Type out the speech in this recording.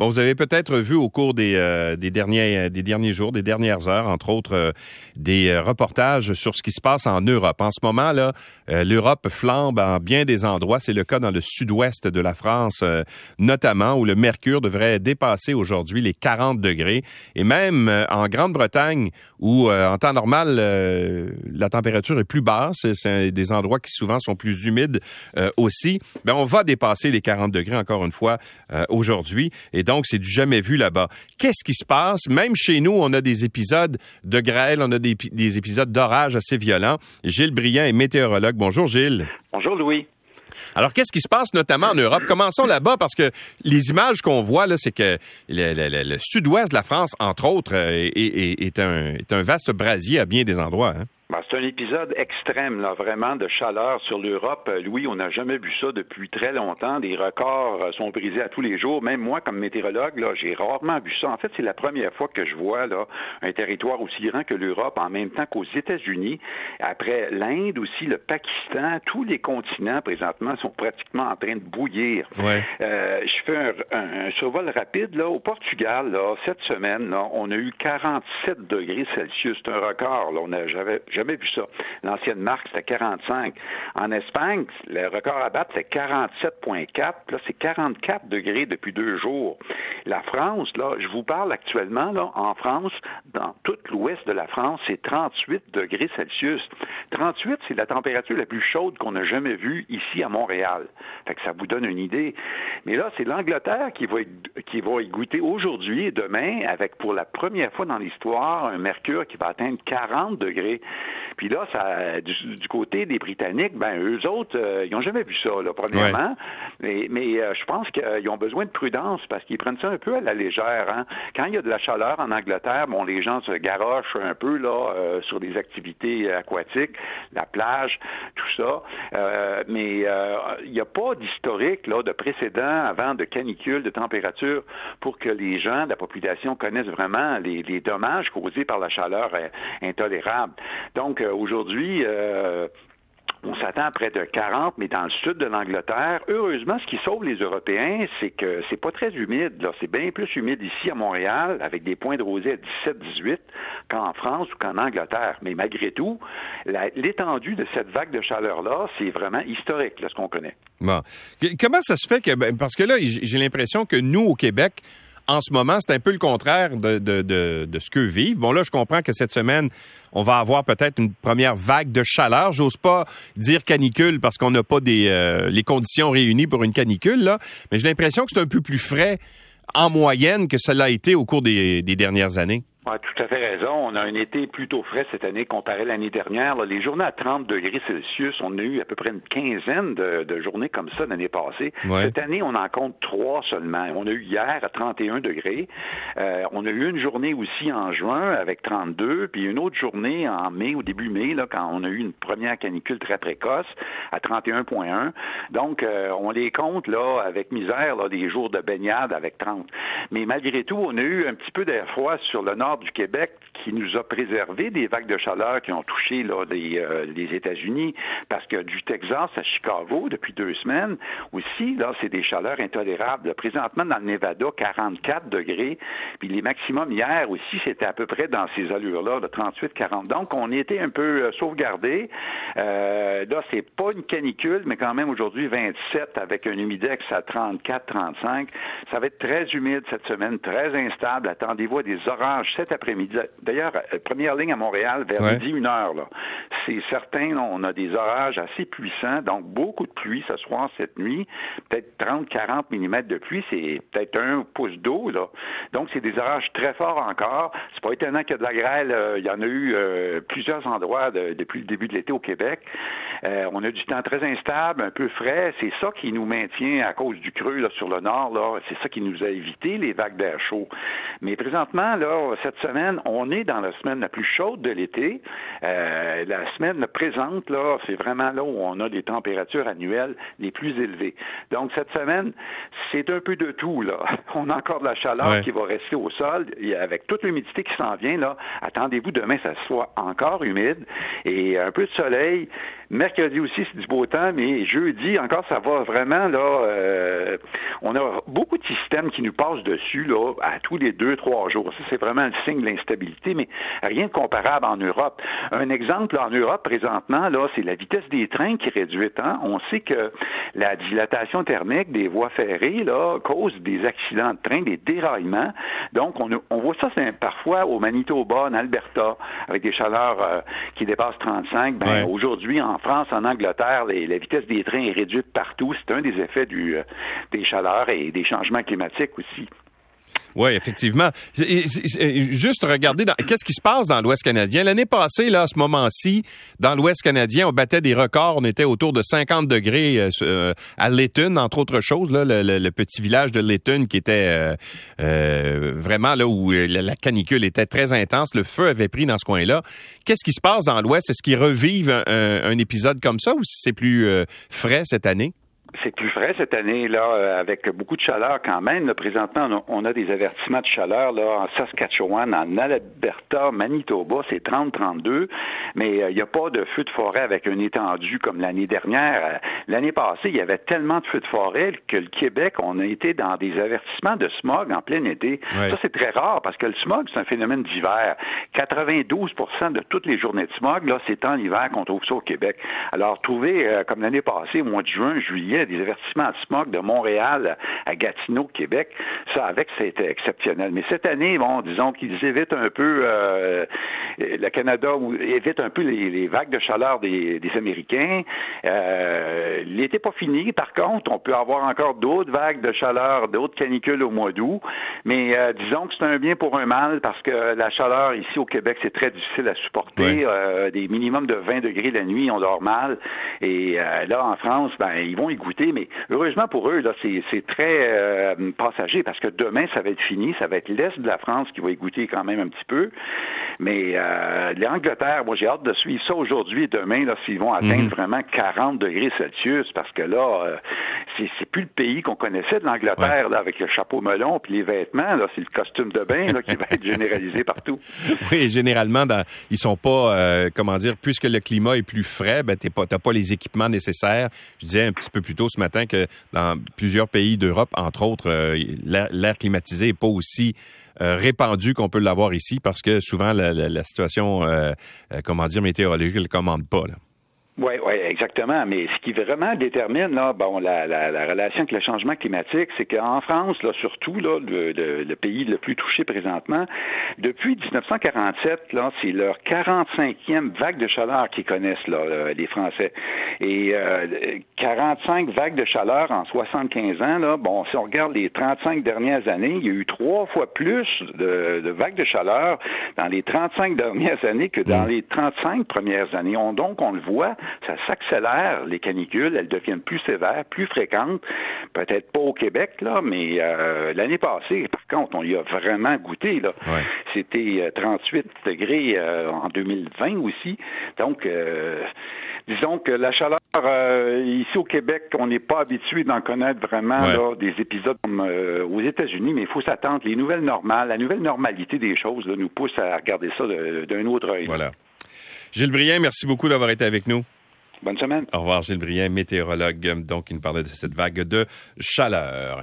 Bon, vous avez peut-être vu au cours des, euh, des, derniers, des derniers jours, des dernières heures, entre autres, euh, des reportages sur ce qui se passe en Europe. En ce moment, là, l'Europe flambe en bien des endroits. C'est le cas dans le sud-ouest de la France, notamment, où le mercure devrait dépasser aujourd'hui les 40 degrés. Et même en Grande-Bretagne, où en temps normal, la température est plus basse, c'est des endroits qui souvent sont plus humides aussi, ben on va dépasser les 40 degrés encore une fois aujourd'hui. Donc, c'est du jamais vu là-bas. Qu'est-ce qui se passe? Même chez nous, on a des épisodes de grêle, on a des, des épisodes d'orage assez violents. Gilles Briand est météorologue. Bonjour, Gilles. Bonjour, Louis. Alors, qu'est-ce qui se passe notamment en Europe? Commençons là-bas parce que les images qu'on voit, là, c'est que le, sud-ouest de la France, entre autres, euh, est, un, est, un, vaste brasier à bien des endroits. Hein? C'est un épisode extrême, là, vraiment, de chaleur sur l'Europe. Euh, Louis, on n'a jamais vu ça depuis très longtemps. Des records euh, sont brisés à tous les jours. Même moi, comme météorologue, là, j'ai rarement vu ça. En fait, c'est la première fois que je vois là, un territoire aussi grand que l'Europe en même temps qu'aux États-Unis. Après l'Inde aussi, le Pakistan, tous les continents présentement sont pratiquement en train de bouillir. Ouais. Euh, je fais un, un, survol rapide. Là, au Portugal, là, cette semaine, là, on a eu 47 degrés Celsius. C'est un record. Là. On a, j'avais, jamais vu ça. L'ancienne marque, c'était 45. En Espagne, le record à battre, c'est 47,4. Là, c'est 44 degrés depuis deux jours. La France, là, je vous parle actuellement, là, en France, dans tout l'ouest de la France, c'est 38 degrés Celsius. 38, c'est la température la plus chaude qu'on a jamais vue ici à Montréal. Fait que ça vous donne une idée. Mais là, c'est l'Angleterre qui va, qui va y goûter aujourd'hui et demain avec, pour la première fois dans l'histoire, un mercure qui va atteindre 40 degrés. Puis là, ça, du, côté des Britanniques, ben eux autres, euh, ils n'ont jamais vu ça, là, premièrement. Mais, mais euh, je pense qu'ils ont besoin de prudence parce qu'ils prennent ça un peu à la légère. Hein. Quand il y a de la chaleur en Angleterre, bon, les gens se garochent un peu là euh, sur des activités aquatiques, la plage, tout ça. mais il n'y a pas d'historique là de précédent avant de canicule, de température, pour que les gens, la population connaissent vraiment les, les dommages causés par la chaleur intolérable. Donc aujourd'hui, euh, on s'attend à près de 40, mais dans le sud de l'Angleterre, heureusement, ce qui sauve les Européens, c'est que c'est pas très humide. Là, c'est bien plus humide ici à Montréal, avec des points de rosée à 17-18, qu'en France ou qu'en Angleterre. Mais malgré tout, l'étendue de cette vague de chaleur-là, c'est vraiment historique, ce qu'on connaît. Bon. Comment ça se fait que, ben, parce que là, j'ai l'impression que nous, au Québec, en ce moment, c'est un peu le contraire de, de, de, ce qu'eux vivent. Bon, là, je comprends que cette semaine, on va avoir peut-être une première vague de chaleur. J'ose pas dire canicule parce qu'on n'a pas des, euh, les conditions réunies pour une canicule, là. Mais j'ai l'impression que c'est un peu plus frais en moyenne que cela a été au cours des, des dernières années. Ah, tout à fait raison. On a un été plutôt frais cette année comparé à l'année dernière. les journées à 30 degrés Celsius, on a eu à peu près une quinzaine de, journées comme ça l'année passée. Cette année, on en compte trois seulement. On a eu hier à 31 degrés. Euh, on a eu une journée aussi en juin avec 32, puis une autre journée en mai, au début mai, là, quand on a eu une première canicule très précoce à 31,1. Donc, euh, on les compte là avec misère là, des jours de baignade avec 30. Mais malgré tout, on a eu un petit peu d'air froid sur le nord du Québec qui nous a préservé des vagues de chaleur qui ont touché là, les, euh, les États-Unis, parce que du Texas à Chicago, depuis deux semaines, aussi, là, c'est des chaleurs intolérables. Présentement, dans le Nevada, 44 degrés, puis les maximums hier aussi, c'était à peu près dans ces allures-là, de 38-40. Donc, on était un peu euh, sauvegardés. Euh, là, c'est pas une canicule, mais quand même aujourd'hui, 27 avec un humidex à 34-35. Ça va être très humide cette semaine, très instable. Attendez-vous à des orages cet après-midi. D'ailleurs, euh, première ligne à Montréal vers ouais. 11 heures. Là. C'est on a des orages assez puissants, donc beaucoup de pluie ce soir, cette nuit. Peut-être 30-40 mm de pluie, c'est peut-être un pouce d'eau. là. Donc, c'est des orages très forts encore. C'est pas étonnant qu'il y a de la grêle. Euh, il y en a eu euh, plusieurs endroits de, depuis le début de l'été au Québec. Euh, on a du temps très instable, un peu frais. C'est ça qui nous maintient à cause du creux sur le nord. C'est ça qui nous a évité les vagues d'air chaud. Mais présentement, cette semaine, on est dans la semaine la plus chaude de l'été. Semaine présente, là, c'est vraiment là où on a des températures annuelles les plus élevées. Donc, cette semaine, c'est un peu de tout, là. On a encore de la chaleur ouais. qui va rester au sol. Et avec toute l'humidité qui s'en vient, là, attendez-vous demain, ça soit encore humide et un peu de soleil Mercredi aussi, c'est du beau temps, mais jeudi, encore, ça va vraiment, là, euh, on a beaucoup de systèmes qui nous passent dessus, là, à tous les deux, trois jours. Ça, c'est vraiment le signe de l'instabilité, mais rien de comparable en Europe. Un exemple, en Europe, présentement, là, c'est la vitesse des trains qui est réduite. Hein? On sait que la dilatation thermique des voies ferrées, là, cause des accidents de train, des déraillements. Donc, on, on voit ça parfois au Manitoba, en Alberta, avec des chaleurs euh, qui dépassent 35. Ben, Aujourd'hui, en France, en Angleterre, la vitesse des trains est réduite partout. C'est un des effets du, euh, des chaleurs et des changements climatiques aussi. Oui, effectivement. juste regarder qu'est-ce qui se passe dans l'Ouest canadien? L'année passée, là, à ce moment-ci, dans l'Ouest canadien, on battait des records. On était autour de 50 degrés euh, euh, à Lytton, entre autres choses, le, petit village de Lytton qui était euh, vraiment là où la, canicule était très intense. Le feu avait pris dans ce coin-là. Qu'est-ce qui se passe dans l'Ouest? Est-ce qu'ils revivent un, un, épisode comme ça ou si c'est plus frais cette année? C'est plus frais cette année, là, euh, avec beaucoup de chaleur quand même. présentement, on a des avertissements de chaleur là, en Saskatchewan, en Alberta, Manitoba, c'est 30-32, mais euh, il n'y a pas de feu de forêt avec un étendu comme l'année dernière. Euh, l'année passée, il y avait tellement de feux de forêt que le Québec, on a été dans des avertissements de smog en plein été. Ça, c'est très rare parce que le smog, c'est un phénomène d'hiver. 92% de toutes les journées de smog, là, c'est en hiver qu'on trouve ça au Québec. Alors, trouver, comme l'année passée, au mois de juin, juillet, des avertissements de smog de Montréal à Gatineau, Québec. Ça, avec, c'était exceptionnel. Mais cette année, bon, disons qu'ils évitent un peu, euh, le Canada évite un peu les, vagues de chaleur des, Américains. Euh, L'été pas fini. Par contre, on peut avoir encore d'autres vagues de chaleur, d'autres canicules au mois d'août. Mais euh, disons que c'est un bien pour un mal parce que la chaleur ici au Québec, c'est très difficile à supporter. Euh, des minimums de 20 degrés la nuit, on dort mal. Et là, en France, ben, ils vont y goûter mais heureusement pour eux, là, c'est très euh, passager parce que demain, ça va être fini, ça va être l'Est de la France qui va y quand même un petit peu. Mais euh, l'Angleterre, moi j'ai hâte de suivre ça aujourd'hui et demain, là, s'ils vont atteindre mhm. vraiment 40 degrés Celsius, parce que là, euh, c'est plus le pays qu'on connaissait de l'Angleterre, avec le chapeau melon puis les vêtements, là, c'est le costume de bain là, qui va être généralisé partout. Oui, généralement, dans, ils sont pas, euh, comment dire, puisque le climat est plus frais, ben t'es pas, t'as pas les équipements nécessaires. Je disais un petit peu plus tôt ce matin que dans plusieurs pays d'Europe, entre autres, euh, l'air climatisé est pas aussi euh, répandu qu'on peut l'avoir ici parce que souvent la, situation, comment dire, météorologique ne commande pas. Là. Oui, oui, exactement. Mais ce qui vraiment détermine là, bon, la, la, la relation avec le changement climatique, c'est qu'en France, là, surtout là, le, le, pays le plus touché présentement, depuis 1947, là, c'est leur 45e vague de chaleur qu'ils connaissent là, euh, les Français. Et euh, 45 vagues de chaleur en 75 ans, là, bon, si on regarde les 35 dernières années, il y a eu trois fois plus de, de vagues de chaleur dans les 35 dernières années que dans mmh. les 35 premières années. On, donc, on le voit, ça s'accélère, les canicules, elles deviennent plus sévères, plus fréquentes, peut-être pas au Québec, là, mais euh, l'année passée, par contre, on y a vraiment goûté. Là. C'était 38 euh, degrés euh, en 2020 aussi. Donc, disons que la chaleur ici au Québec, on n'est pas habitué d'en connaître vraiment là, des épisodes comme aux États-Unis, mais il faut s'attendre. Les nouvelles normales, la nouvelle normalité des choses là, nous pousse à regarder ça d'un autre œil. Voilà. Gilles Brien, merci beaucoup d'avoir été avec nous. Bonne semaine. Au revoir, Gilles Brien, météorologue. Donc, il nous parlait de cette vague de chaleur.